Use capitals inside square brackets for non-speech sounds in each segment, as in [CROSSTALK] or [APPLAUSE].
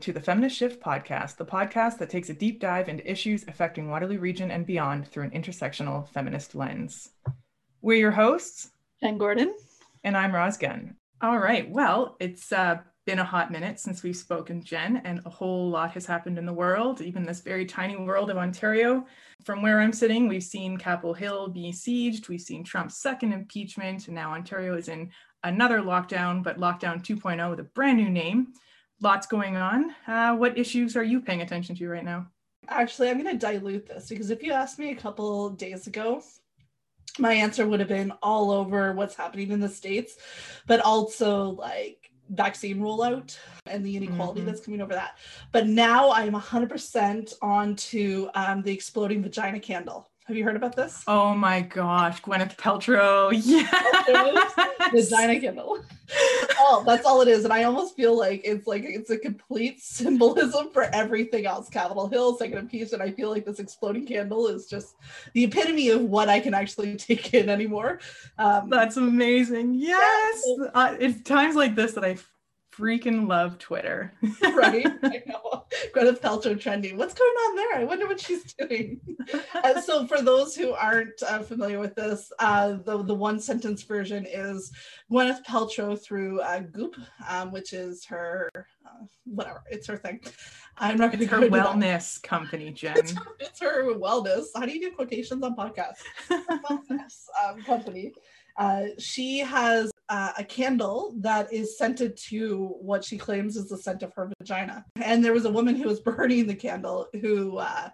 to the Feminist Shift podcast, the podcast that takes a deep dive into issues affecting Waterloo Region and beyond through an intersectional feminist lens. We're your hosts, Jen Gordon. And I'm Roz Gunn. All right. Well, it's uh, been a hot minute since we've spoken, Jen, and a whole lot has happened in the world, even this very tiny world of Ontario. From where I'm sitting, we've seen Capitol Hill be sieged, we've seen Trump's second impeachment, and now Ontario is in another lockdown, but lockdown 2.0 with a brand new name lots going on. Uh, what issues are you paying attention to right now? Actually, I'm going to dilute this because if you asked me a couple days ago, my answer would have been all over what's happening in the States, but also like vaccine rollout and the inequality mm-hmm. that's coming over that. But now I'm 100% on to um, the exploding vagina candle. Have you heard about this? Oh my gosh, Gwyneth Paltrow. [LAUGHS] Yes. Vagina candle. Oh, that's all it is. And I almost feel like it's like it's a complete [LAUGHS] symbolism for everything else. Capitol Hill, second impeachment. I feel like this exploding candle is just the epitome of what I can actually [LAUGHS] take in anymore. Um, that's amazing. Yes. Yeah. Uh, it's times like this that I freaking love Twitter. [LAUGHS] right? I know. Gwyneth Paltrow trending. What's going on there? I wonder what she's doing. [LAUGHS] uh, so, for those who aren't uh, familiar with this, uh, the the one sentence version is Gwyneth Paltrow through uh, Goop, um, which is her uh, whatever. It's her thing. I'm not going to her wellness company, [LAUGHS] Jen. It's her, it's her, wellness. How do you do quotations on podcasts? wellness um, company. Uh, she has uh, a candle that is scented to what she claims is the scent of her vagina. And there was a woman who was [LAUGHS] burning the candle who uh,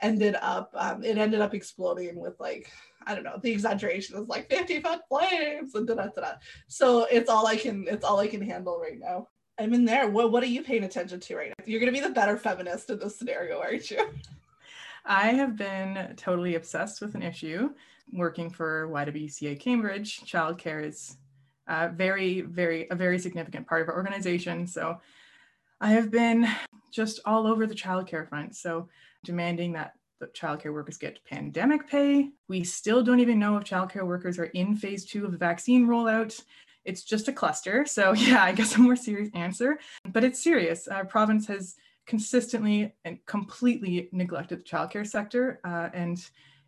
ended up, um, it ended up exploding with like, I don't know, the exaggeration is like 50 foot flames and da da da. So it's all I can, it's all I can handle right now. I'm in there. What, what are you paying attention to right now? You're going to be the better feminist in this scenario, aren't you? I have been totally obsessed with an issue working for YWCA Cambridge. Childcare is uh, very, very, a very significant part of our organization. So I have been just all over the childcare front. So demanding that the childcare workers get pandemic pay. We still don't even know if childcare workers are in phase two of the vaccine rollout. It's just a cluster. So [LAUGHS] yeah, I guess a more serious answer, but it's serious. Our province has consistently and completely neglected the childcare sector, uh, and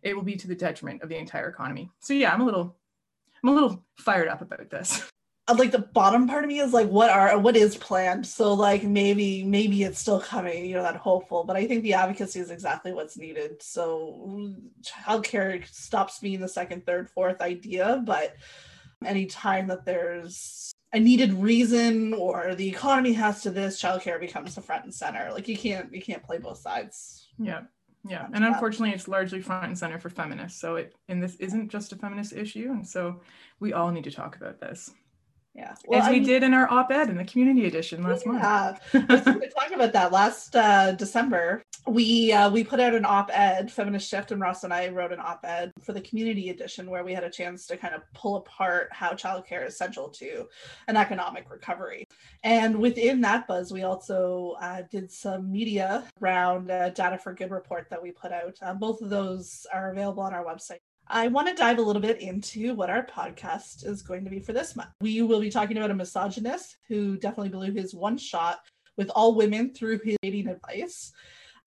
it will be to the detriment of the entire economy. So yeah, I'm a little I'm a little fired up about this. [LAUGHS] Uh, like the bottom part of me is like what are what is planned? So like maybe maybe it's still coming you know that hopeful but i think the advocacy is exactly what's needed. So childcare stops being the second third fourth idea but anytime that there's a needed reason or the economy has to this childcare becomes the front and center. Like you can't you can't play both sides. Yeah yeah and unfortunately it's largely front and center for feminists so it and this isn't just a feminist issue and so we all need to talk about this yeah. Well, as we did in our op-ed in the community edition last yeah. month. We talked about that. Last uh, december we uh, we put out an op-ed feminist shift and Roz and i wrote an op-ed for the community edition where we had a chance to kind of pull apart how childcare is central to an economic recovery. And within that buzz we also uh, did some media around a data for good report that we put out. Uh, both of those are available on our website I want to dive a little bit into what our podcast is going to be for this month. We will be talking about a misogynist who definitely blew his one shot with all women through his dating advice.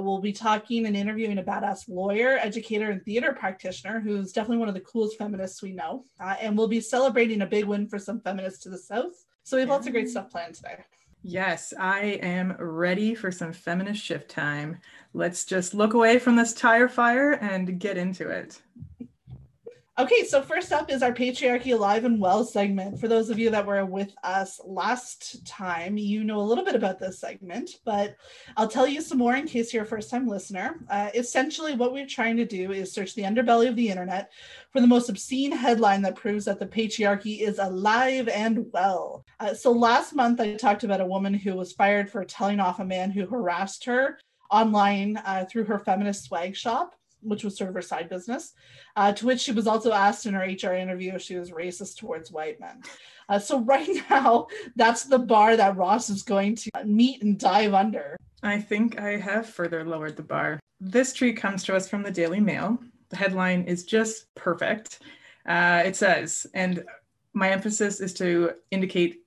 We'll be talking and interviewing a badass lawyer, educator, and theater practitioner who's definitely one of the coolest feminists we know. Uh, and we'll be celebrating a big win for some feminists to the South. So we have lots of great stuff planned today. Yes, I am ready for some feminist shift time. Let's just look away from this tire fire and get into it. Okay, so first up is our Patriarchy Alive and Well segment. For those of you that were with us last time, you know a little bit about this segment, but I'll tell you some more in case you're a first time listener. Uh, essentially, what we're trying to do is search the underbelly of the internet for the most obscene headline that proves that the patriarchy is alive and well. Uh, so last month, I talked about a woman who was fired for telling off a man who harassed her online uh, through her feminist swag shop which was sort of her side business, uh, to which she was also asked in her HR interview if she was racist towards white men. Uh, so [LAUGHS] right now, that's the bar that Roz is going to meet and dive under. I think I have further lowered the bar. This tweet comes to us from the Daily Mail. The headline is just perfect. Uh, it says, and my emphasis is to indicate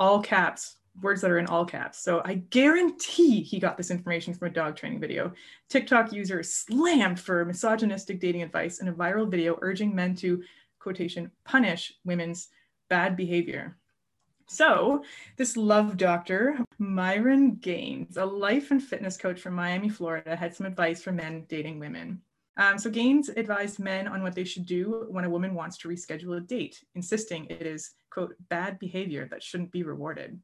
all caps words that are in all caps. So I guarantee he got this information from a dog training video. TikTok user slammed for misogynistic dating advice in a viral video urging men to quotation punish women's bad behavior. So, this love doctor, Myron Gaines, a life and fitness coach from Miami, Florida, had some advice for men dating women. Um, so, Gaines advised men on what they should do when a woman wants to reschedule a date, insisting it is, quote, bad behavior that shouldn't be rewarded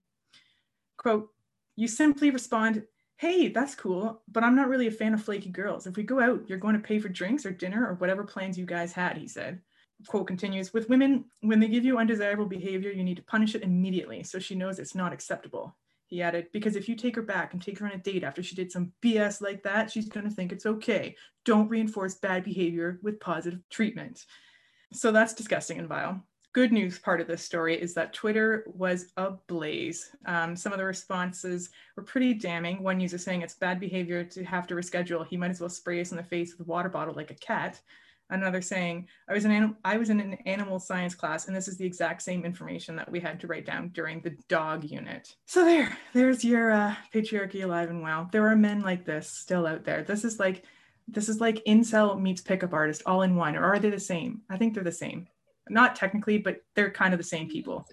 quote, you simply respond, hey, that's cool, but I'm not really a fan of flaky girls. If we go out, you're going to pay for drinks or dinner or whatever plans you guys had, he said. Quote continues With women, when they give you undesirable behavior, you need to punish it immediately so she knows it's not acceptable. He added, because if you take her back and take her on a date after she did some BS like that, she's going to think it's okay. Don't reinforce bad behavior with positive treatment. So that's disgusting and vile good news part of this story is that Twitter was ablaze. Um, some of the responses were pretty damning. One user saying it's bad behavior to have to reschedule. He might as well spray us in the face with a water bottle like a cat. Another saying, I was, in anim- I was in an animal science class, and this is the exact same information that we had to write down during the dog unit. So there, there's your uh, patriarchy alive and well. There are men like this still out there. This is like, this is like incel meets pickup artist all in one, or are they the same? I think they're the same not technically, but they're kind of the same people.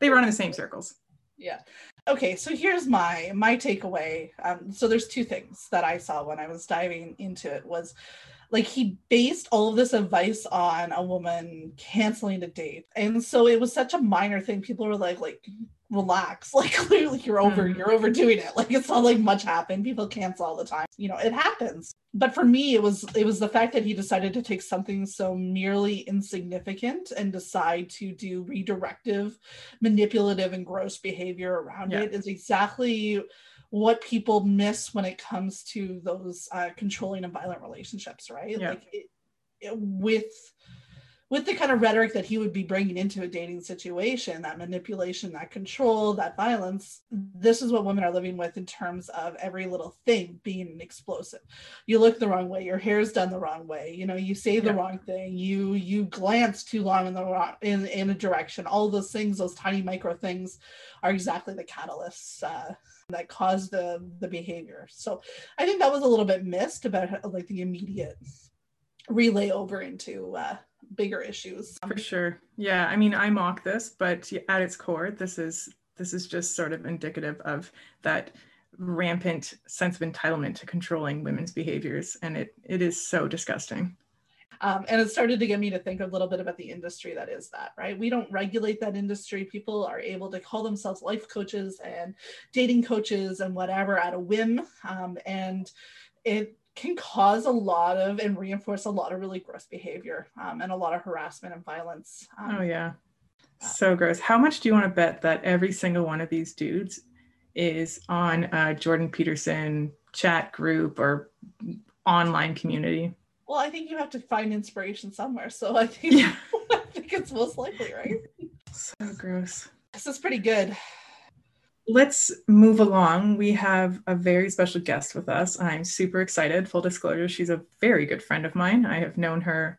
They run in the same circles. Yeah. Okay, so here's my my takeaway. Um, so there's two things that I saw when I was diving into it was like he based all of this advice on a woman canceling a date. And so it was such a minor thing. People were like, like, relax. [LAUGHS] Like clearly you're over, mm-hmm. you're overdoing it. Like it's not like much happened. People cancel all the time. You know, it happens but for me it was it was the fact that he decided to take something so merely insignificant and decide to do redirective manipulative and gross behavior around yeah. it is exactly what people miss when it comes to those uh, controlling and violent relationships right yeah. like it, it, with with the kind of rhetoric that he would be bringing into a dating situation, that manipulation, that control, that violence, this is what women are living with in terms of every little thing being an explosive. You look the wrong way, your hair's done the wrong way, you know, you say the yeah. wrong thing, you you glance too long in the wrong in, in a direction. All those things, those tiny micro things are exactly the catalysts uh, that caused the the behavior. So I think that was a little bit missed about like the immediate relay over into uh, bigger issues. For sure. Yeah. I mean, I mock this, but at its core, this is this is just sort of indicative of that rampant sense of entitlement to controlling women's behaviors. And it it is so disgusting. Um, and it started to get me to think a little bit about the industry that is that, right? We don't regulate that industry. People are able to call themselves life coaches and dating coaches and whatever at a whim. Um, and it can cause a lot of and reinforce a lot of really gross behavior um, and a lot of harassment and violence. Um, oh, yeah. So gross. How much do you want to bet that every single one of these dudes is on a Jordan Peterson chat group or online community? Well, I think you have to find inspiration somewhere. So I think, yeah. [LAUGHS] I think it's most likely, right? So gross. This is pretty good let's move along. We have a very special guest with us. I'm super excited. Full disclosure, she's a very good friend of mine. I have known her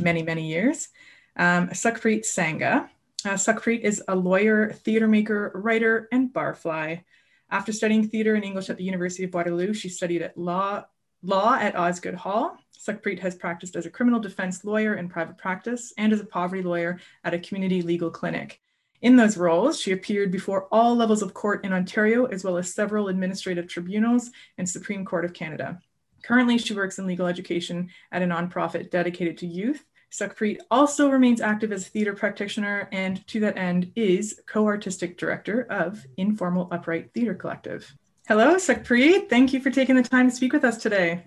many, many years. Um, Sukhpreet Sangha. Uh, Sukhpreet is a lawyer, theater maker, writer, and barfly. After studying theater and English at the University of Waterloo, she studied at law, law at Osgoode Hall. Sukhpreet has practiced as a criminal defense lawyer in private practice and as a poverty lawyer at a community legal clinic. In those roles, she appeared before all levels of court in Ontario, as well as several administrative tribunals and Supreme Court of Canada. Currently, she works in legal education at a nonprofit dedicated to youth. Sukhpreet also remains active as a theater practitioner and, to that end, is co artistic director of Informal Upright Theater Collective. Hello, Sukhpreet. Thank you for taking the time to speak with us today.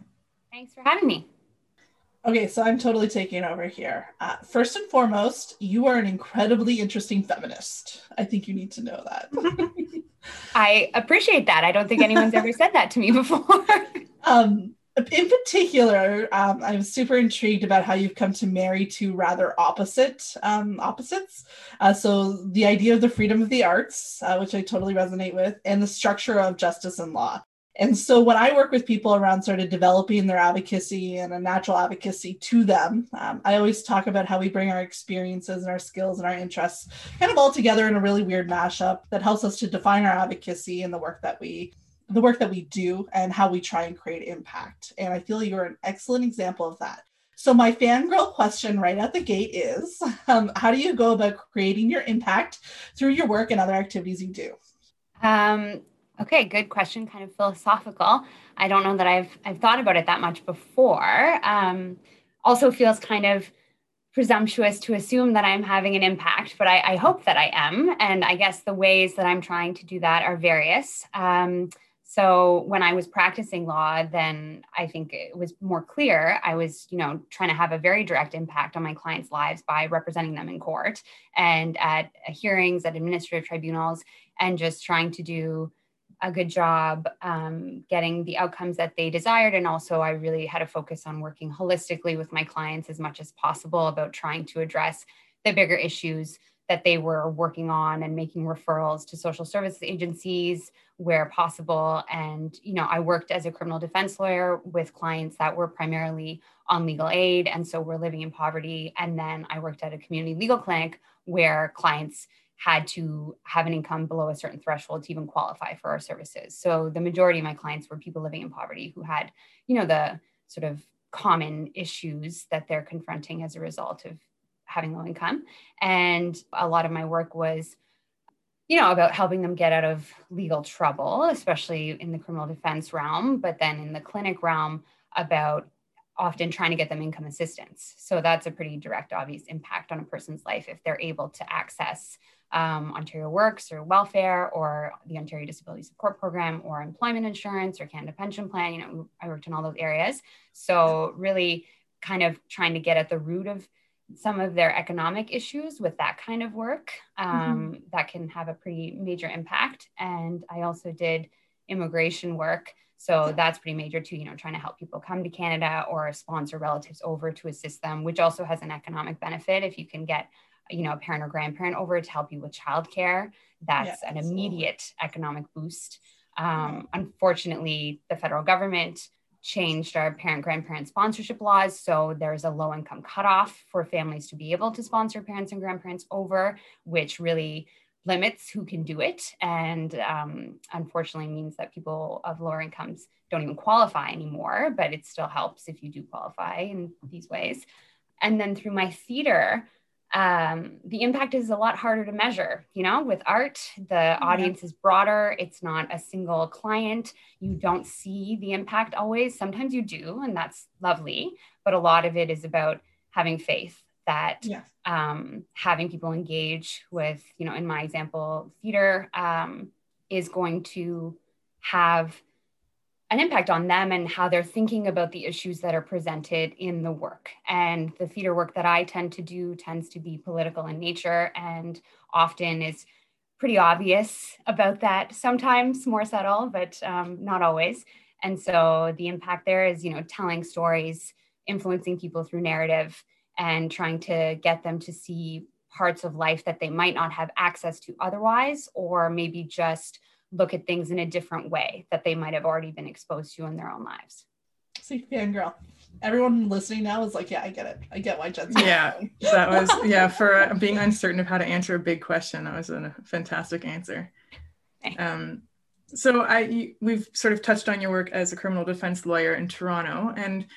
Thanks for having me. Okay, so I'm totally taking over here. Uh, first and foremost, you are an incredibly interesting feminist. I think you need to know that. [LAUGHS] I appreciate that. I don't think anyone's ever said that to me before. [LAUGHS] um, in particular, um, I'm super intrigued about how you've come to marry two rather opposite um, opposites. Uh, so the idea of the freedom of the arts, uh, which I totally resonate with, and the structure of justice and law. And so when I work with people around sort of developing their advocacy and a natural advocacy to them, um, I always talk about how we bring our experiences and our skills and our interests kind of all together in a really weird mashup that helps us to define our advocacy and the work that we the work that we do and how we try and create impact. And I feel you're an excellent example of that. So my fangirl question right at the gate is, um, how do you go about creating your impact through your work and other activities you do? Um, okay, good question. Kind of philosophical. I don't know that I've I've thought about it that much before. Um, also feels kind of presumptuous to assume that I'm having an impact, but I, I, hope that I am. And I guess the ways that I'm trying to do that are various. Um, so when i was practicing law then i think it was more clear i was you know trying to have a very direct impact on my clients lives by representing them in court and at hearings at administrative tribunals and just trying to do a good job um, getting the outcomes that they desired. And also i really had a focus on working holistically with my clients as much as possible about trying to address the bigger issues that they were working on and making referrals to social service agencies where possible. And you know i worked as a criminal defense lawyer with clients that were primarily on legal aid and so were living in poverty. And then i worked at a community legal clinic where clients had to have an income below a certain threshold to even qualify for our services so the majority of my clients were people living in poverty who had you know the sort of common issues that they're confronting as a result of having low income. And a lot of my work was, you know, about helping them get out of legal trouble, especially in the criminal defense realm, but then in the clinic realm about often trying to get them income assistance. So that's a pretty direct, obvious impact on a person's life if they're able to access um, Ontario Works or welfare or the Ontario Disability Support Program or employment insurance or Canada Pension Plan. You know, I worked in all those areas. So really kind of trying to get at the root of some of their economic issues with that kind of work um, mm-hmm. that can have a pretty major impact. And I also did immigration work. So that's pretty major too, you know, trying to help people come to Canada or sponsor relatives over to assist them, which also has an economic benefit. If you can get, you know, a parent or grandparent over to help you with childcare, that's an immediate economic boost. Um, unfortunately, the federal government changed our parent grandparent sponsorship laws. So there's a low income cutoff for families to be able to sponsor parents and grandparents over, which really limits who can do it. And um, unfortunately means that people of lower incomes don't even qualify anymore, but it still helps if you do qualify in these ways. And then through my theater, um, the impact is a lot harder to measure. You know, with art, the audience is broader. It's not a single client. You don't see the impact always. Sometimes you do, and that's lovely. But a lot of it is about having faith that yes. um, having people engage with, you know, in my example, theater um, is going to have an impact on them and how they're thinking about the issues that are presented in the work. And the theater work that I tend to do tends to be political in nature and often is pretty obvious about that, sometimes more subtle, but um, not always. And so the impact there is, you know, telling stories, influencing people through narrative, and trying to get them to see parts of life that they might not have access to otherwise, or maybe just look at things in a different way that they might have already been exposed to in their own lives. See, fangirl. Everyone listening now is like, yeah, I get it. I get why Jen's. Yeah, that was [LAUGHS] yeah. For being uncertain of how to answer a big question, that was a fantastic answer. Um, so I we've sort of touched on your work as a criminal defense lawyer in Toronto, and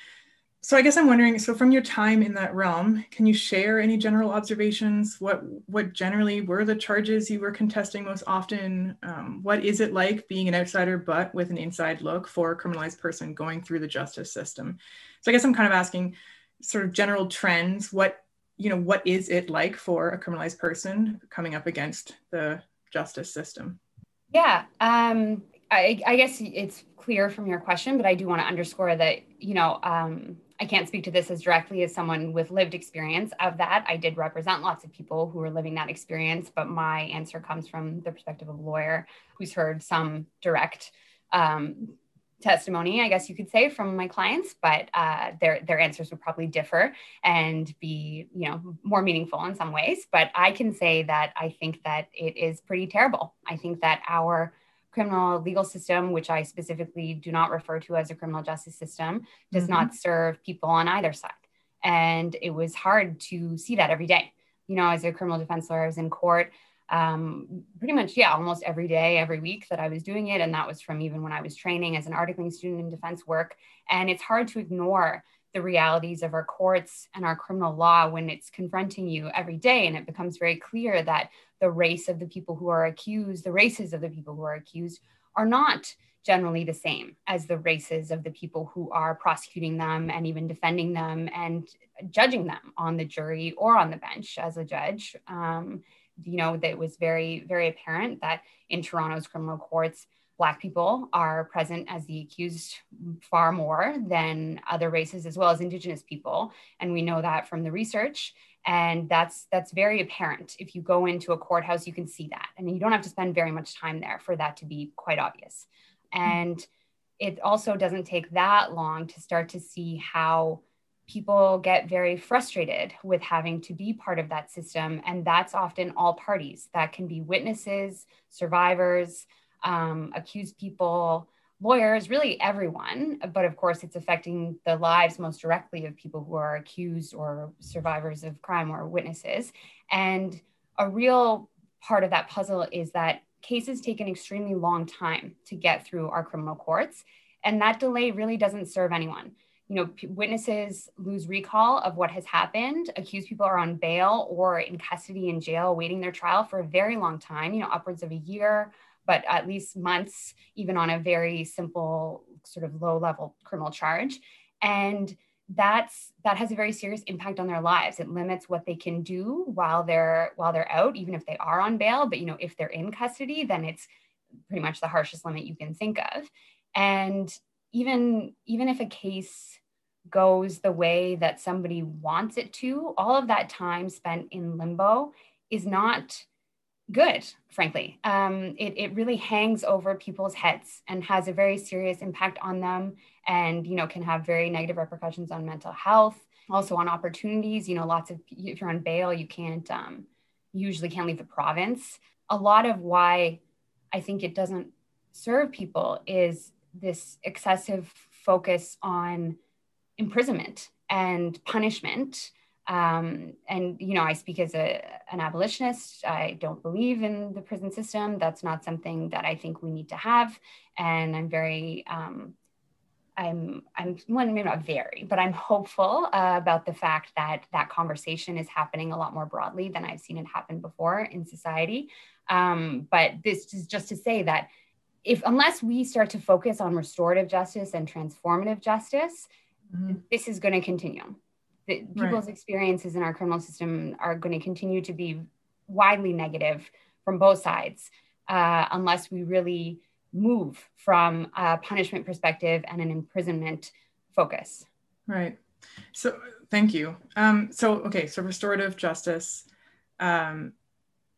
so I guess I'm wondering, so from your time in that realm, can you share any general observations? What what generally were the charges you were contesting most often? Um, what is it like being an outsider but with an inside look for a criminalized person going through the justice system? So I guess I'm kind of asking sort of general trends. What you know, what is it like for a criminalized person coming up against the justice system? Yeah, um, I, I guess it's clear from your question, but I do want to underscore that you know um, I can't speak to this as directly as someone with lived experience of that. I did represent lots of people who were living that experience, but my answer comes from the perspective of a lawyer who's heard some direct um, testimony, I guess you could say, from my clients, but uh, their their answers would probably differ and be, you know, more meaningful in some ways. But I can say that I think that it is pretty terrible. I think that our criminal legal system, which I specifically do not refer to as a criminal justice system, does mm-hmm. not serve people on either side. And it was hard to see that every day. You know, as a criminal defense lawyer, I was in court um, pretty much, yeah, almost every day, every week that I was doing it. And that was from even when I was training as an articling student in defense work. And it's hard to ignore the realities of our courts and our criminal law when it's confronting you every day. And it becomes very clear that the race of the people who are accused, the races of the people who are accused, are not generally the same as the races of the people who are prosecuting them and even defending them and judging them on the jury or on the bench as a judge. Um, you know, that was very, very apparent that in Toronto's criminal courts, Black people are present as the accused far more than other races, as well as Indigenous people. And we know that from the research. And that's that's very apparent. If you go into a courthouse, you can see that. and you don't have to spend very much time there for that to be quite obvious. And it also doesn't take that long to start to see how people get very frustrated with having to be part of that system. And that's often all parties. That can be witnesses, survivors, um, accused people, lawyers, really everyone. But of course, it's affecting the lives most directly of people who are accused or survivors of crime or witnesses. And a real part of that puzzle is that cases take an extremely long time to get through our criminal courts. And that delay really doesn't serve anyone. You know, p- witnesses lose recall of what has happened. Accused people are on bail or in custody in jail waiting their trial for a very long time, you know, upwards of a year, but at least months, even on a very simple, sort of low level criminal charge. And that's that has a very serious impact on their lives. It limits what they can do while they're while they're out even if they are on bail. But you know if they're in custody then it's pretty much the harshest limit you can think of. And even even if a case goes the way that somebody wants it to all of that time spent in limbo is not good, frankly. Um, it, it really hangs over people's heads and has a very serious impact on them and, you know, can have very negative repercussions on mental health, also on opportunities. You know, lots of, if you're on bail, you can't, um, usually can't leave the province. A lot of why I think it doesn't serve people is this excessive focus on imprisonment and punishment um, and you know, I speak as a, an abolitionist. I don't believe in the prison system. That's not something that I think we need to have. And I'm very, um, I'm, I'm well, maybe not very, but I'm hopeful uh, about the fact that that conversation is happening a lot more broadly than I've seen it happen before in society. Um, but this is just to say that if unless we start to focus on restorative justice and transformative justice, mm-hmm. this is going to continue the people's right. experiences in our criminal system are going to continue to be widely negative from both sides uh, unless we really move from a punishment perspective and an imprisonment focus. Right. So thank you. Um, so okay, so restorative justice. Um,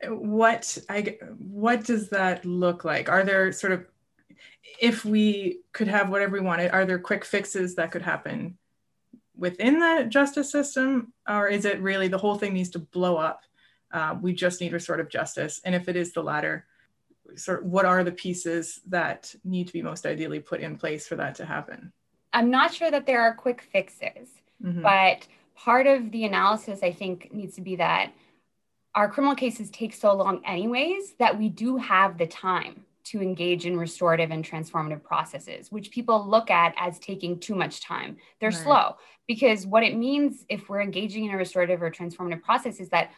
what I what does that look like? Are there sort of if we could have whatever we wanted, are there quick fixes that could happen within the justice system, or is it really the whole thing needs to blow up? Uh, we just need restorative justice. And if it is the latter, sort of what are the pieces that need to be most ideally put in place for that to happen? I'm not sure that there are quick fixes, mm-hmm. but part of the analysis I think needs to be that our criminal cases take so long, anyways, that we do have the time to engage in restorative and transformative processes, which people look at as taking too much time. They're right. slow because what it means if we're engaging in a restorative or transformative process is that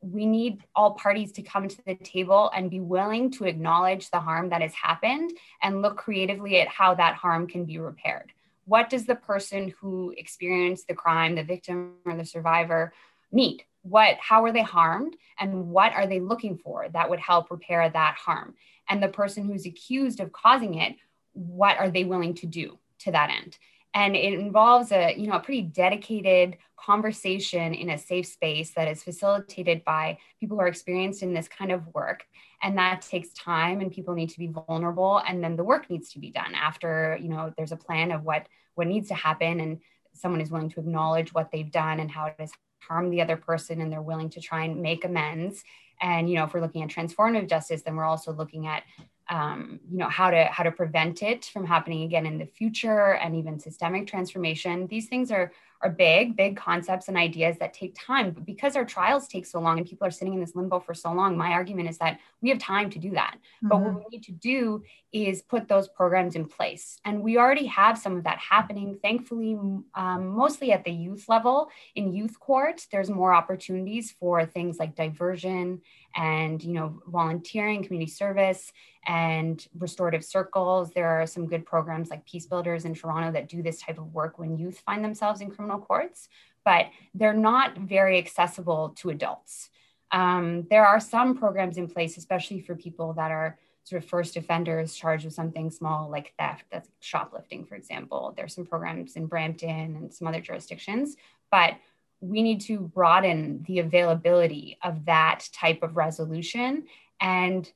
we need all parties to come to the table and be willing to acknowledge the harm that has happened and look creatively at how that harm can be repaired. What does the person who experienced the crime, the victim or the survivor, need? What, how are they harmed? And what are they looking for that would help repair that harm? and the person who's accused of causing it what are they willing to do to that end and it involves a you know a pretty dedicated conversation in a safe space that is facilitated by people who are experienced in this kind of work and that takes time and people need to be vulnerable and then the work needs to be done after you know there's a plan of what what needs to happen and someone is willing to acknowledge what they've done and how it has harmed the other person and they're willing to try and make amends. And, you know, if we're looking at transformative justice, then we're also looking at um, you know how to how to prevent it from happening again in the future and even systemic transformation. These things are are big big concepts and ideas that take time but because our trials take so long and people are sitting in this limbo for so long my argument is that we have time to do that mm-hmm. but what mm-hmm. we need to do is put those programs in place and we already have some of that happening thankfully um, mostly at the youth level in youth court there's more opportunities for things like diversion and you know volunteering community service and restorative circles there are some good programs like peace builders in toronto that do this type of work when youth find themselves in criminal courts but they're not very accessible to adults. Um, there are some programs in place especially for people that are sort of first offenders charged with something small like theft that's shoplifting for example. There's some programs in brampton and some other jurisdictions but we need to broaden the availability of that type of resolution and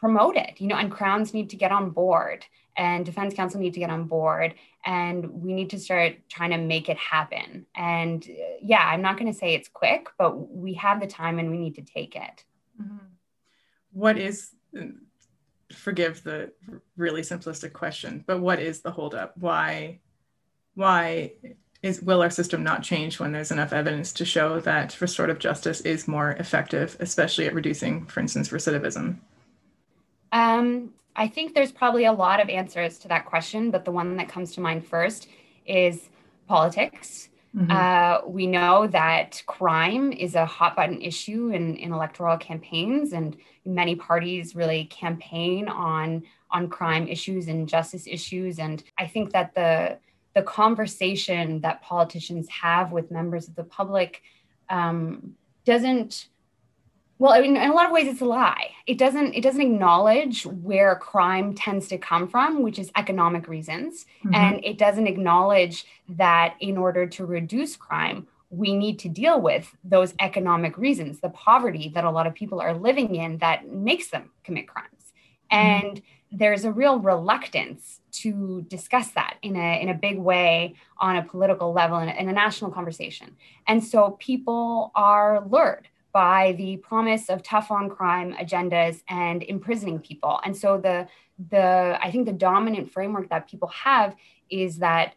promote it you know and crowns need to get on board and defense counsel need to get on board and we need to start trying to make it happen and yeah i'm not going to say it's quick but we have the time and we need to take it mm-hmm. what is forgive the really simplistic question but what is the holdup why why is will our system not change when there's enough evidence to show that restorative justice is more effective, especially at reducing, for instance, recidivism? Um, I think there's probably a lot of answers to that question, but the one that comes to mind first is politics. Mm-hmm. Uh, we know that crime is a hot button issue in, in electoral campaigns, and many parties really campaign on on crime issues and justice issues. And I think that the the conversation that politicians have with members of the public um, doesn't well I mean, in a lot of ways it's a lie it doesn't it doesn't acknowledge where crime tends to come from which is economic reasons mm-hmm. and it doesn't acknowledge that in order to reduce crime we need to deal with those economic reasons the poverty that a lot of people are living in that makes them commit crimes mm-hmm. and there's a real reluctance to discuss that in a, in a big way on a political level in a, in a national conversation. And so people are lured by the promise of tough on crime agendas and imprisoning people. And so the the I think the dominant framework that people have is that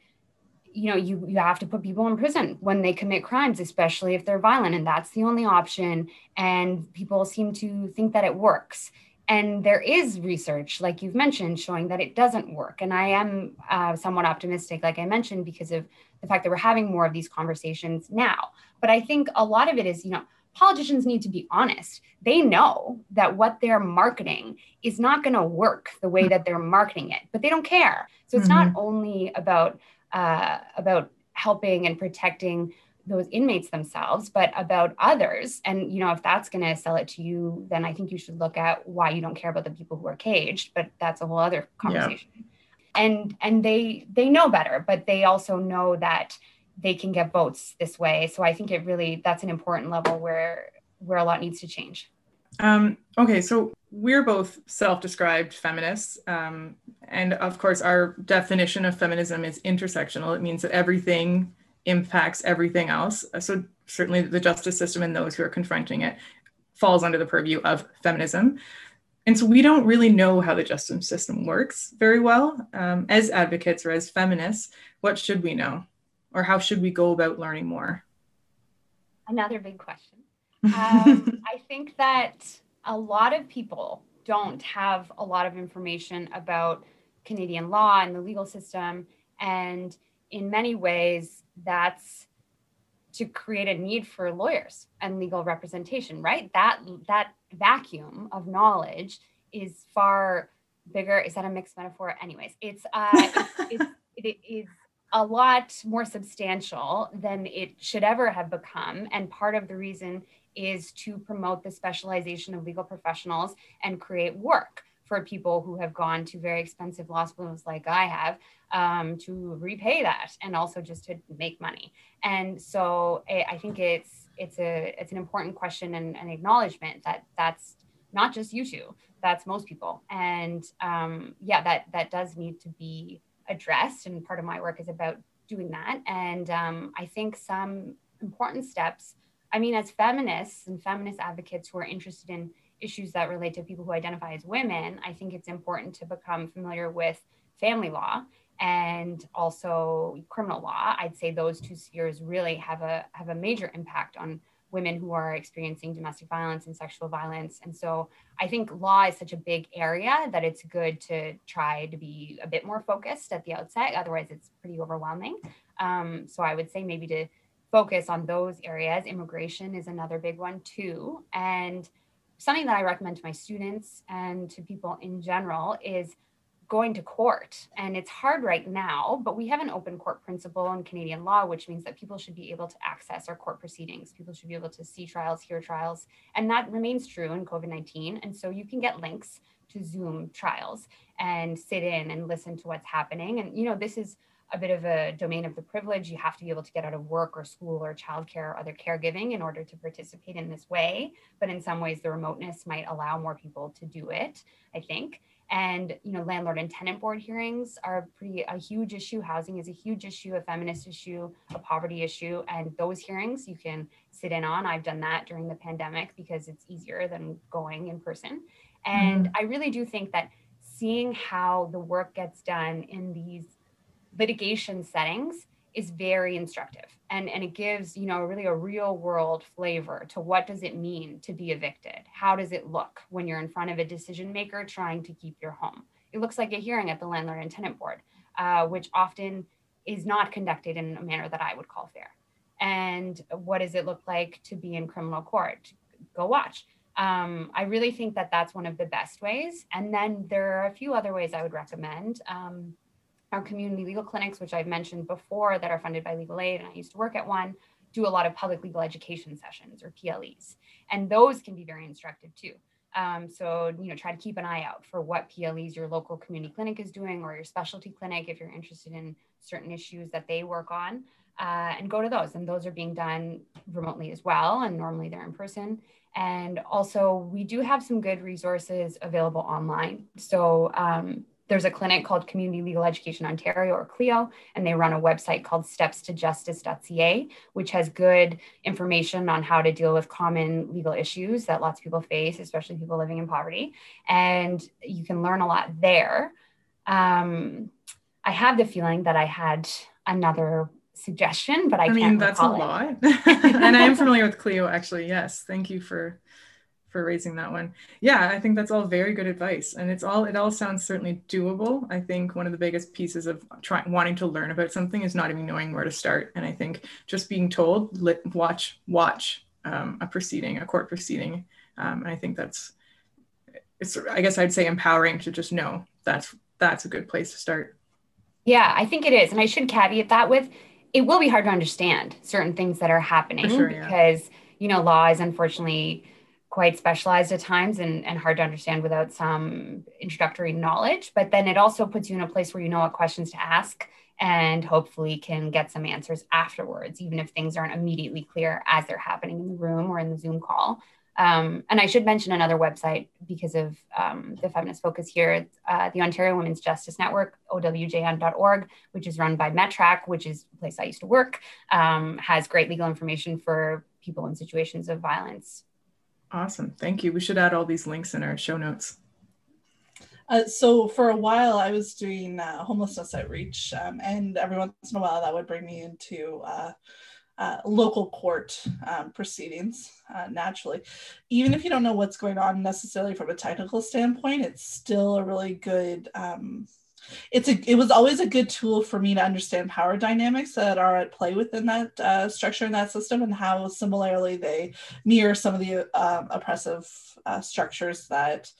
you know you you have to put people in prison when they commit crimes especially if they're violent and that's the only option. And people seem to think that it works. And there is research like you've mentioned showing that it doesn't work. And i am uh, somewhat optimistic like i mentioned because of the fact that we're having more of these conversations now. But i think a lot of it is you know politicians need to be honest they know that what they're marketing is not going to work the way that they're marketing it but they don't care so it's mm-hmm. not only about uh, about helping and protecting those inmates themselves, but about others. And you know, if that's going to sell it to you, then I think you should look at why you don't care about the people who are caged. But that's a whole other conversation. Yeah. And and they they know better, but they also know that they can get votes this way. So I think it really that's an important level where where a lot needs to change. Um, okay, so we're both self-described feminists, um, and of course, our definition of feminism is intersectional. It means that everything impacts everything else. So certainly the justice system and those who are confronting it falls under the purview of feminism. And so we don't really know how the justice system works very well. Um, as advocates or as feminists, what should we know? Or how should we go about learning more? Another big question. Um, [LAUGHS] I think that a lot of people don't have a lot of information about Canadian law and the legal system. And in many ways, that's to create a need for lawyers and legal representation right that that vacuum of knowledge is far bigger is that a mixed metaphor anyways it's uh it's, [LAUGHS] it's, it is a lot more substantial than it should ever have become and part of the reason is to promote the specialization of legal professionals and create work for people who have gone to very expensive law schools like I have um, to repay that and also just to make money. And so I, I think it's it's a it's an important question and an acknowledgement that that's not just you two, that's most people. And um, yeah, that that does need to be addressed. And part of my work is about doing that. And um, I think some important steps I mean, as feminists and feminist advocates who are interested in issues that relate to people who identify as women, I think it's important to become familiar with family law and also criminal law. I'd say those two spheres really have a have a major impact on women who are experiencing domestic violence and sexual violence. And so I think law is such a big area that it's good to try to be a bit more focused at the outset. Otherwise, it's pretty overwhelming. Um, so I would say maybe to focus on those areas. Immigration is another big one too. And something that I recommend to my students and to people in general is going to court. And it's hard right now, but we have an open court principle in Canadian law, which means that people should be able to access our court proceedings. People should be able to see trials, hear trials. And that remains true in COVID 19. And so you can get links to Zoom trials and sit in and listen to what's happening. And, you know, this is a bit of a domain of the privilege. You have to be able to get out of work or school or childcare or other caregiving in order to participate in this way. But in some ways, the remoteness might allow more people to do it, I think. And you know, landlord and tenant board hearings are pretty a huge issue. Housing is a huge issue, a feminist issue, a poverty issue, and those hearings you can sit in on. I've done that during the pandemic because it's easier than going in person. And mm-hmm. I really do think that seeing how the work gets done in these litigation settings is very instructive. And, and it gives you know really a real world flavor to what does it mean to be evicted? How does it look when you're in front of a decision maker trying to keep your home? It looks like a hearing at the landlord and tenant board uh, which often is not conducted in a manner that i would call fair. And what does it look like to be in criminal court? Go watch. Um, i really think that that's one of the best ways. And then there are a few other ways i would recommend. Um, our community legal clinics, which I've mentioned before, that are funded by legal aid, and I used to work at one, do a lot of public legal education sessions or PLEs. And those can be very instructive too. Um, so, you know, try to keep an eye out for what PLEs your local community clinic is doing or your specialty clinic if you're interested in certain issues that they work on. Uh, and go to those. And those are being done remotely as well. And normally they're in person. And also, we do have some good resources available online. So, um, there's a clinic called Community Legal Education Ontario or CLEO, and they run a website called stepstojustice.ca, which has good information on how to deal with common legal issues that lots of people face, especially people living in poverty. And you can learn a lot there. Um, I have the feeling that I had another suggestion, but I, I mean, that's a lot. [LAUGHS] and I am familiar with CLEO, actually. Yes. Thank you for for raising that one. Yeah, I think that's all very good advice, and it's all it all sounds certainly doable. I think one of the biggest pieces of trying wanting to learn about something is not even knowing where to start, and I think just being told, let, watch watch um, a proceeding, a court proceeding, um, and I think that's it's I guess I'd say empowering to just know that's that's a good place to start. Yeah, I think it is, and I should caveat that with it will be hard to understand certain things that are happening sure, because yeah. you know law is unfortunately quite specialized at times and, and hard to understand without some introductory knowledge. But then it also puts you in a place where you know what questions to ask and hopefully can get some answers afterwards, even if things aren't immediately clear as they're happening in the room or in the Zoom call. Um, and I should mention another website because of um, the feminist focus here, uh, the Ontario Women's Justice Network, owjn.org, which is run by METRAC, which is a place I used to work, um, has great legal information for people in situations of violence Awesome. Thank you. We should add all these links in our show notes. Uh, so for a while, I was doing uh, homelessness outreach, um, and every once in a while, that would bring me into uh, uh local court um, proceedings. Uh, naturally, even if you don't know what's going on necessarily from a technical standpoint, it's still a really good um, it's a it was always a good tool for me to understand power dynamics that are at play within that uh, structure and that system and how similarly they mirror some of the um, oppressive uh, structures that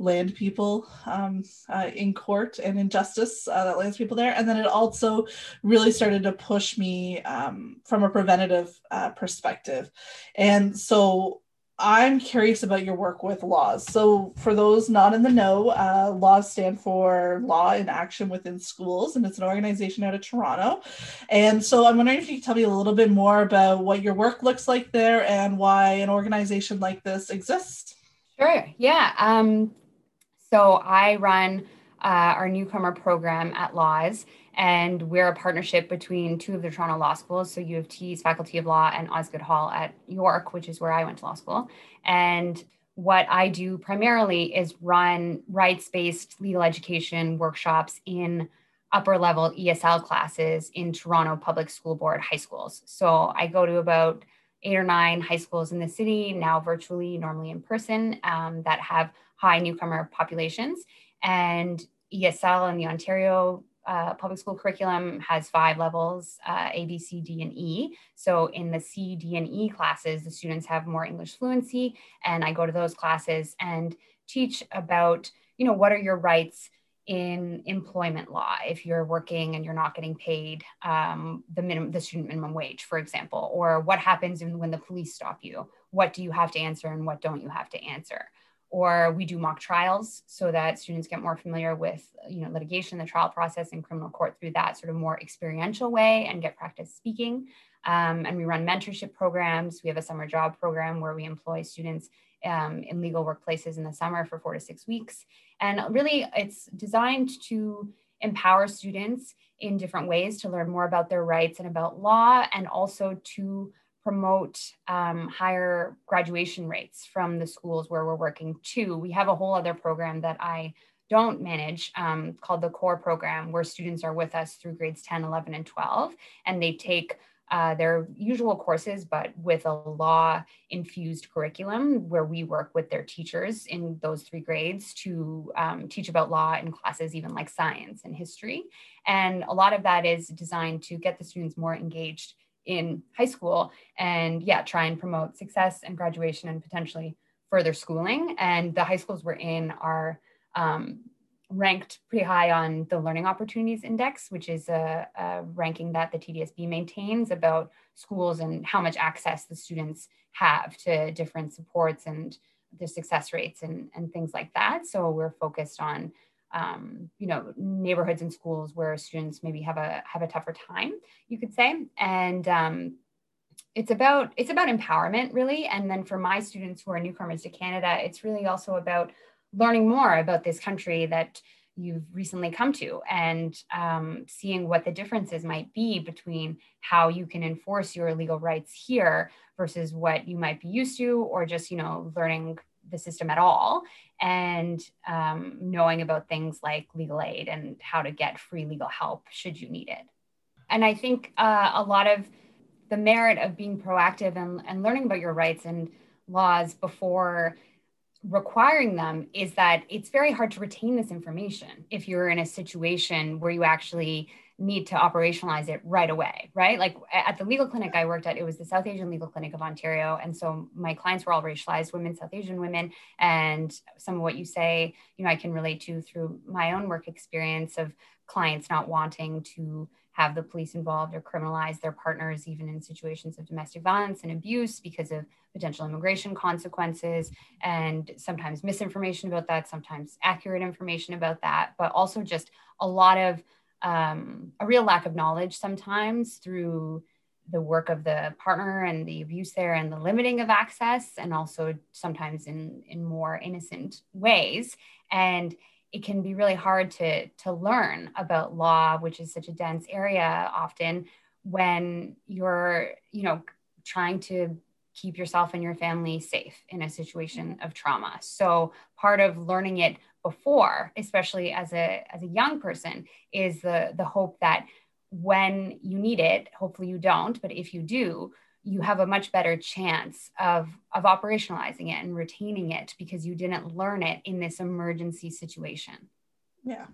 land people um, uh, in court and in justice uh, that lands people there. And then it also really started to push me um, from a preventative uh, perspective. And so I'm curious about your work with laws. So, for those not in the know, uh, laws stand for Law in Action Within Schools, and it's an organization out of Toronto. And so, I'm wondering if you could tell me a little bit more about what your work looks like there and why an organization like this exists. Sure. Yeah. Um, so, I run uh, our newcomer program at Laws And we're a partnership between two of the Toronto law schools, so U of T's Faculty of Law and Osgoode Hall at York, which is where I went to law school. And what I do primarily is run rights based legal education workshops in upper level ESL classes in Toronto Public School Board high schools. So I go to about eight or nine high schools in the city, now virtually, normally in person, um, that have high newcomer populations. And ESL and the Ontario uh, public school curriculum has five levels uh, A, B, C, D, and E. So in the C, D, and E classes, the students have more English fluency. And I go to those classes and teach about, you know, what are your rights in employment law if you're working and you're not getting paid um, the minimum the student minimum wage for example or what happens when the police stop you what do you have to answer and what don't you have to answer or we do mock trials so that students get more familiar with you know litigation the trial process and criminal court through that sort of more experiential way and get practice speaking. Um, and we run mentorship programs. We have a summer job program where we employ students um, in legal workplaces in the summer for four to six weeks. And really it's designed to empower students in different ways to learn more about their rights and about law and also to promote um, higher graduation rates from the schools where we're working too. We have a whole other program that I don't manage um, called the core program where students are with us through grades 10 11 and 12 and they take uh, their usual courses, but with a law infused curriculum where we work with their teachers in those three grades to um, teach about law in classes, even like science and history. And a lot of that is designed to get the students more engaged in high school and yeah try and promote success and graduation and potentially further schooling. And the high schools we're in are um, ranked pretty high on the learning opportunities index which is a, a, ranking that the tdsb maintains about schools and how much access the students have to different supports and their success rates and, and things like that. So we're focused on um, you know neighborhoods and schools where students maybe have a have a tougher time you could say. And um, it's about it's about empowerment really. And then for my students who are newcomers to canada it's really also about learning more about this country that you've recently come to and um, seeing what the differences might be between how you can enforce your legal rights here versus what you might be used to or just you know learning the system at all and um, knowing about things like legal aid and how to get free legal help should you need it. And I think uh, a lot of the merit of being proactive and, and learning about your rights and laws before requiring them is that it's very hard to retain this information if you're in a situation where you actually need to operationalize it right away, right? Like at the legal clinic I worked at, it was the South Asian Legal Clinic of Ontario. And so my clients were all racialized women, South Asian women. And some of what you say, you know, I can relate to through my own work experience of clients not wanting to have the police involved or criminalize their partners, even in situations of domestic violence and abuse because of potential immigration consequences, and sometimes misinformation about that, sometimes accurate information about that, but also just a lot of um, a real lack of knowledge sometimes through the work of the partner and the abuse there and the limiting of access and also sometimes in in more innocent ways. And it can be really hard to to learn about law which is such a dense area often when you're you know trying to keep yourself and your family safe in a situation of trauma. So part of learning it before especially as a as a young person is the the hope that when you need it hopefully you don't but if you do you have a much better chance of of operationalizing it and retaining it because you didn't learn it in this emergency situation. Yeah.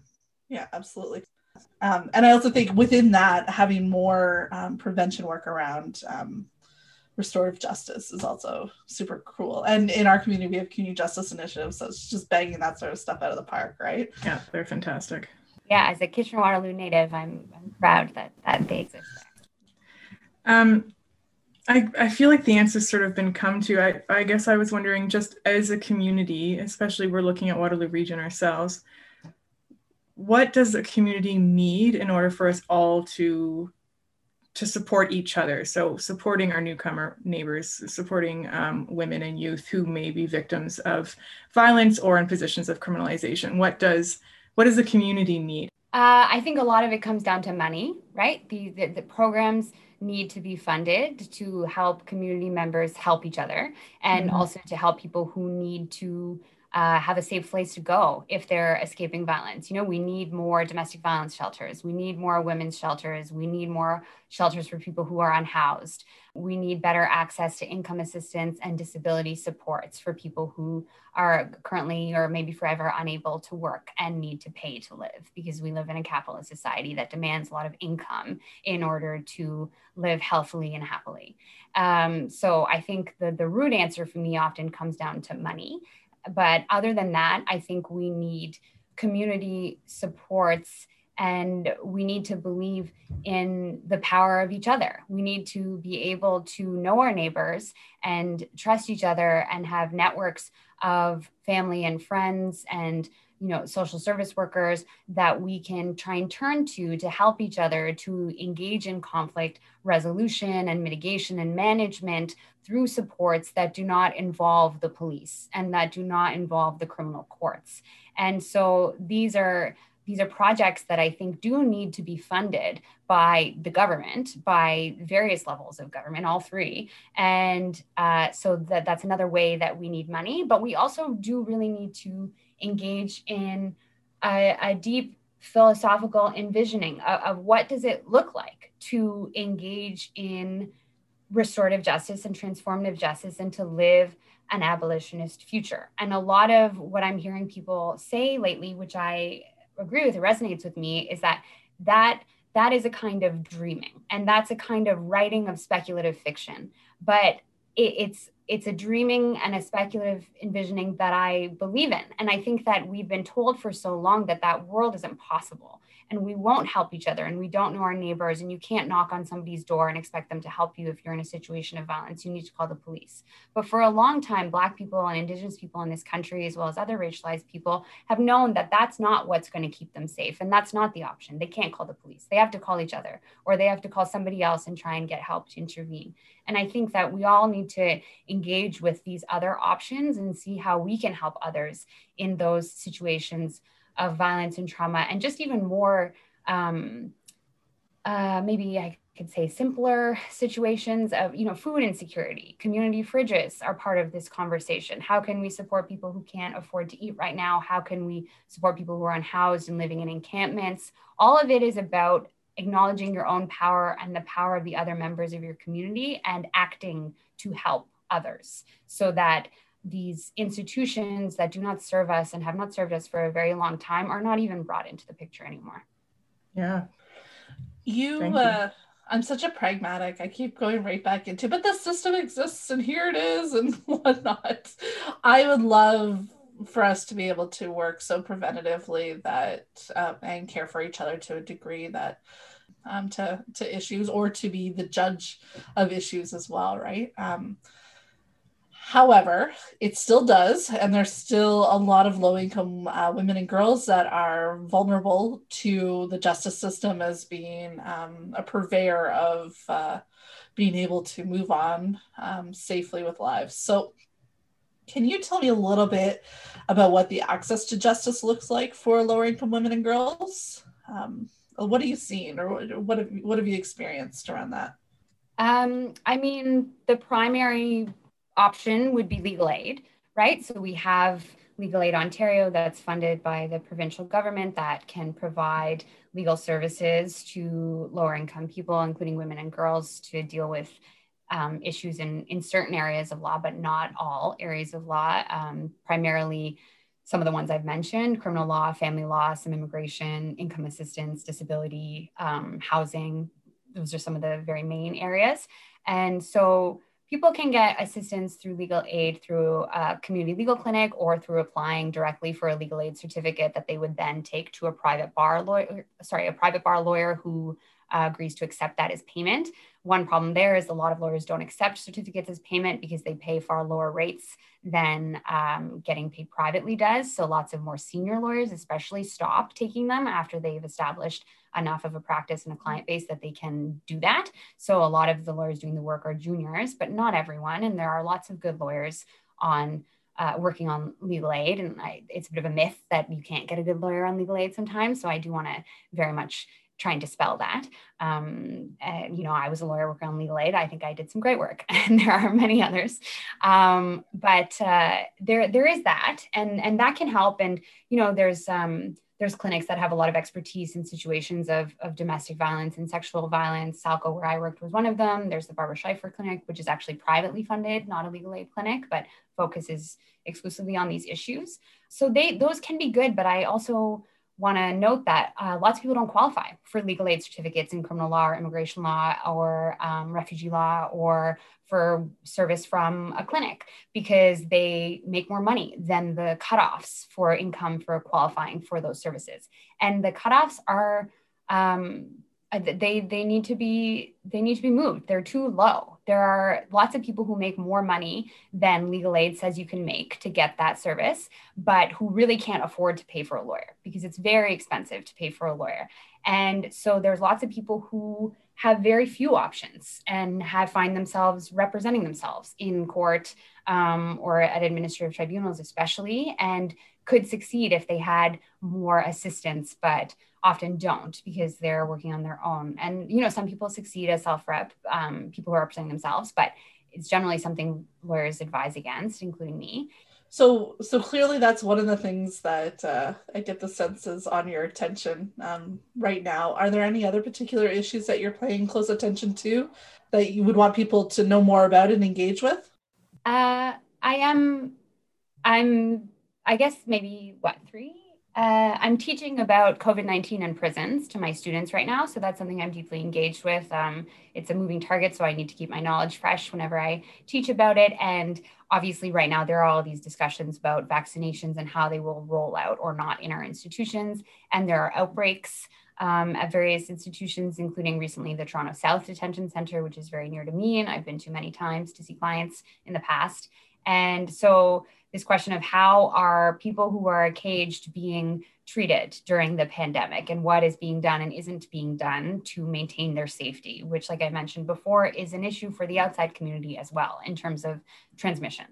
Yeah absolutely. Um, and i also think within that having more um, prevention work around um, restorative justice is also super cool. And in our community, we have community justice initiatives. So it's just banging that sort of stuff out of the park, right? Yeah, they're fantastic. Yeah, as a Kitchener Waterloo native, I'm, I'm proud that, that they exist Um, I, I feel like the answer's sort of been come to. I, I guess I was wondering, just as a community, especially we're looking at Waterloo Region ourselves, what does a community need in order for us all to to support each other. So supporting our newcomer neighbors, supporting um, women and youth who may be victims of violence or in positions of criminalization. What does what does the community need? Uh, I think a lot of it comes down to money, right? The, the, the, programs need to be funded to help community members help each other and mm-hmm. also to help people who need to uh, have a safe place to go if they're escaping violence. You know, we need more domestic violence shelters. We need more women's shelters. We need more shelters for people who are unhoused. We need better access to income assistance and disability supports for people who are currently or maybe forever unable to work and need to pay to live because we live in a capitalist society that demands a lot of income in order to live healthily and happily. Um, so I think the, the root answer for me often comes down to money but other than that, I think we need community supports and we need to believe in the power of each other. We need to be able to know our neighbors and trust each other and have networks of family and friends and you know social service workers that we can try and turn to to help each other to engage in conflict resolution and mitigation and management through supports that do not involve the police and that do not involve the criminal courts. And so these are these are projects that I think do need to be funded by the government, by various levels of government, all three. And uh, so that, that's another way that we need money. But we also do really need to engage in a, a deep philosophical envisioning of, of, what does it look like to engage in restorative justice and transformative justice and to live an abolitionist future and a lot of what i'm hearing people say lately which i agree with it resonates with me is that that that is a kind of dreaming and that's a kind of writing of speculative fiction but it, it's it's a dreaming and a speculative envisioning that I believe in. And I think that we've been told for so long that that world isn't possible and we won't help each other and we don't know our neighbors and you can't knock on somebody's door and expect them to help you if you're in a situation of violence you need to call the police. But for a long time black people and indigenous people in this country as well as other racialized people have known that that's not what's going to keep them safe and that's not the option. They can't call the police. They have to call each other or they have to call somebody else and try and get help to intervene. And i think that we all need to engage with these other options and see how we can help others in those situations of violence and trauma and just even more um, uh, maybe i could say simpler situations of you know food insecurity. Community fridges are part of this conversation. How can we support people who can't afford to eat right now? How can we support people who are unhoused and living in encampments? All of it is about acknowledging your own power and the power of the other members of your community and acting to help others so that these institutions that do not serve us and have not served us for a very long time are not even brought into the picture anymore. Yeah. You, you. Uh, I'm such a pragmatic. I keep going right back into, but the system exists and here it is [LAUGHS] and whatnot. I would love for us to be able to work so preventatively that um, and care for each other to a degree that um, to to issues or to be the judge of issues as well, right? Um, However, it still does, and there's still a lot of low income uh, women and girls that are vulnerable to the justice system as being um, a purveyor of uh, being able to move on um, safely with lives. So, can you tell me a little bit about what the access to justice looks like for lower income women and girls? Um, what are you seeing, or what have what have you experienced around that? Um, I mean, the primary option would be legal aid, right? So we have Legal Aid Ontario that's funded by the provincial government that can provide legal services to lower income people, including women and girls, to deal with um, issues in, in certain areas of law, but not all areas of law, um, primarily some of the ones I've mentioned criminal law, family law, some immigration, income assistance, disability, um, housing. Those are some of the very main areas. And so people can get assistance through legal aid through a community legal clinic or through applying directly for a legal aid certificate that they would then take to a private bar lawyer, sorry, a private bar lawyer who uh, agrees to accept that as payment. One problem there is a lot of lawyers don't accept certificates as payment because they pay far lower rates than um, getting paid privately does. So lots of more senior lawyers, especially, stop taking them after they've established enough of a practice and a client base that they can do that. So a lot of the lawyers doing the work are juniors, but not everyone. And there are lots of good lawyers on uh, working on legal aid, and I, it's a bit of a myth that you can't get a good lawyer on legal aid sometimes. So I do want to very much try to dispel that. Um, and, you know, I was a lawyer working on legal aid. I think I did some great work, [LAUGHS] and there are many others. Um, but uh, there, there is that, and and that can help. And you know, there's um, there's clinics that have a lot of expertise in situations of, of domestic violence and sexual violence. Salco, where I worked, was one of them. There's the Barbara Schlifer Clinic, which is actually privately funded, not a legal aid clinic, but focuses exclusively on these issues. So they those can be good, but I also want to note that uh, lots of people don't qualify for legal aid certificates in criminal law or immigration law or um, refugee law or for service from a clinic because they make more money than the cutoffs for income for qualifying for those services. And the cutoffs are um, they they need to be they need to be moved. They're too low. There are lots of people who make more money than legal aid says you can make to get that service, but who really can't afford to pay for a lawyer because it's very expensive to pay for a lawyer. And so there's lots of people who have very few options and have find themselves representing themselves in court um, or at administrative tribunals, especially, and could succeed if they had more assistance, but often don't because they're working on their own. And you know, some people succeed as self-rep, um, people who are representing themselves, but it's generally something lawyers advise against, including me. So, so clearly, that's one of the things that uh, I get the sense is on your attention um, right now. Are there any other particular issues that you're paying close attention to that you would want people to know more about and engage with? Uh, I am. I'm. I guess maybe what three uh, I'm teaching about COVID 19 and prisons to my students right now. So that's something I'm deeply engaged with. Um, it's a moving target, so I need to keep my knowledge fresh whenever I teach about it. And obviously, right now, there are all these discussions about vaccinations and how they will roll out or not in our institutions. And there are outbreaks um, at various institutions, including recently the Toronto South Detention Center, which is very near to me. And I've been to many times to see clients in the past. And so this question of how are people who are caged being treated during the pandemic and what is being done and isn't being done to maintain their safety, which, like I mentioned before, is an issue for the outside community as well in terms of transmission.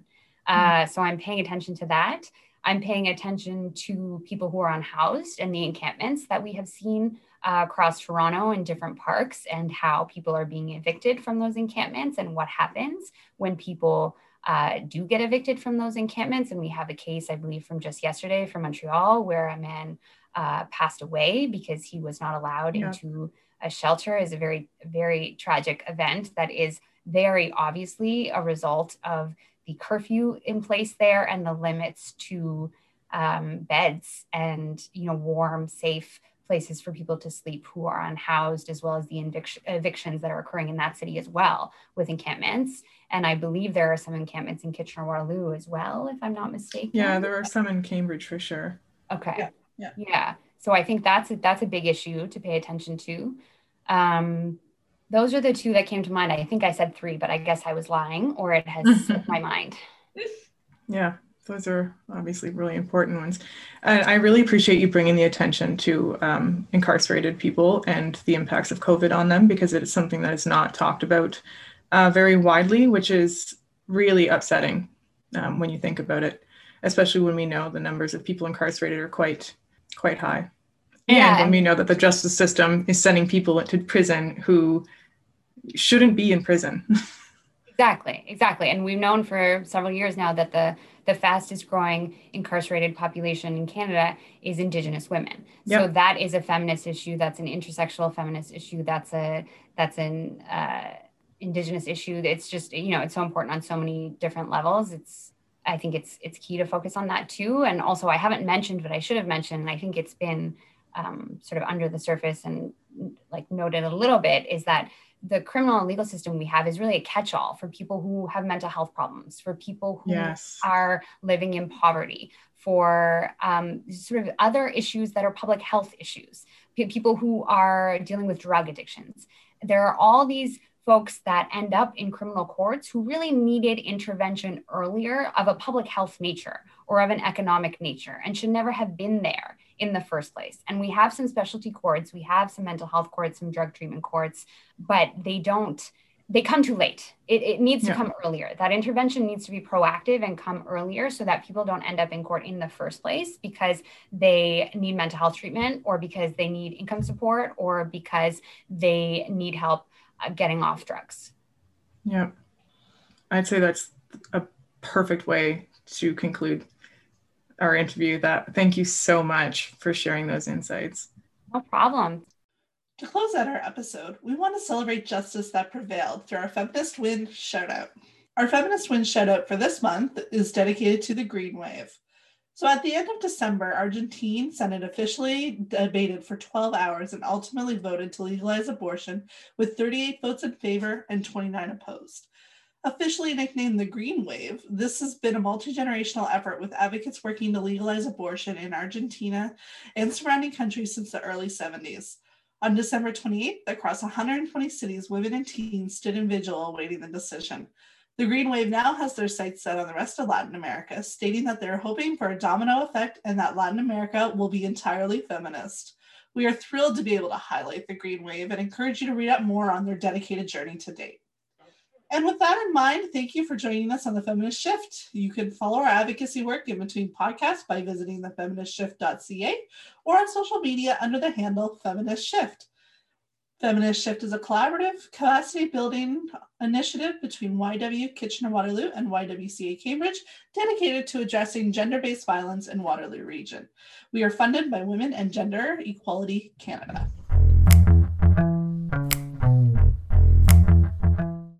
Mm-hmm. Uh, so I'm paying attention to that. I'm paying attention to people who are unhoused and the encampments that we have seen uh, across Toronto in different parks and how people are being evicted from those encampments and what happens when people uh, do get evicted from those encampments. And we have a case, I believe, from just yesterday from Montreal where a man uh, passed away because he was not allowed yeah. into a shelter is a very, very tragic event that is very obviously a result of the curfew in place there and the limits to um, beds and you know warm, safe places for people to sleep who are unhoused, as well as the evic- evictions that are occurring in that city as well with encampments. And I believe there are some encampments in Kitchener Waterloo as well, if I'm not mistaken. Yeah, there are some in Cambridge for sure. Okay. Yeah. Yeah. yeah. So I think that's a, that's a big issue to pay attention to. Um, those are the two that came to mind. I think I said three, but I guess I was lying or it has [LAUGHS] slipped my mind. [LAUGHS] Yeah those are obviously really important ones. And I really appreciate you bringing the attention to um, incarcerated people and the impacts of COVID on them because it is something that is not talked about uh, very widely, which is really upsetting um, when you think about it, especially when we know the numbers of people incarcerated are quite quite high. And yeah. when we know that the justice system is sending people into prison who shouldn't be in prison. [LAUGHS] exactly, exactly. And we've known for several years now that the the fastest growing incarcerated population in Canada is Indigenous women. Yep. So that is a feminist issue. That's an intersectional feminist issue. That's a that's an uh, Indigenous issue. It's just you know it's so important on so many different levels. It's I think it's it's key to focus on that too. And also I haven't mentioned, but I should have mentioned. And I think it's been um, sort of under the surface and like noted a little bit is that the criminal and legal system we have is really a catch-all for people who have mental health problems, for people who yes. are living in poverty, for um, sort of other issues that are public health issues, p- people who are dealing with drug addictions. There are all these folks that end up in criminal courts who really needed intervention earlier of a public health nature or of an economic nature and should never have been there in the first place. And we have some specialty courts, we have some mental health courts, some drug treatment courts, but they don't they come too late. It, it needs to Yeah. come earlier. That intervention needs to be proactive and come earlier so that people don't end up in court in the first place because they need mental health treatment or because they need income support or because they need help uh, getting off drugs. Yeah. I'd say that's a perfect way to conclude our interview. That thank you so much for sharing those insights. No problem. To close out our episode, we want to celebrate justice that prevailed through our Feminist Win shoutout. Our Feminist Win shoutout for this month is dedicated to the Green Wave. So at the end of December, Argentine Senate officially debated for 12 hours and ultimately voted to legalize abortion with 38 votes in favor and 29 opposed. Officially nicknamed the Green Wave, this has been a multi generational effort with advocates working to legalize abortion in Argentina and surrounding countries since the early 70s. On December 28th, across 120 cities, women and teens stood in vigil awaiting the decision. The Green Wave now has their sights set on the rest of Latin America, stating that they're hoping for a domino effect and that Latin America will be entirely feminist. We are thrilled to be able to highlight the Green Wave and encourage you to read up more on their dedicated journey to date. And with that in mind, thank you for joining us on the Feminist Shift. You can follow our advocacy work in between podcasts by visiting thefeministshift.ca or on social media under the handle Feminist Shift. Feminist Shift is a collaborative capacity building initiative between YW Kitchener Waterloo and YWCA Cambridge dedicated to addressing gender based violence in Waterloo region. We are funded by Women and Gender Equality Canada.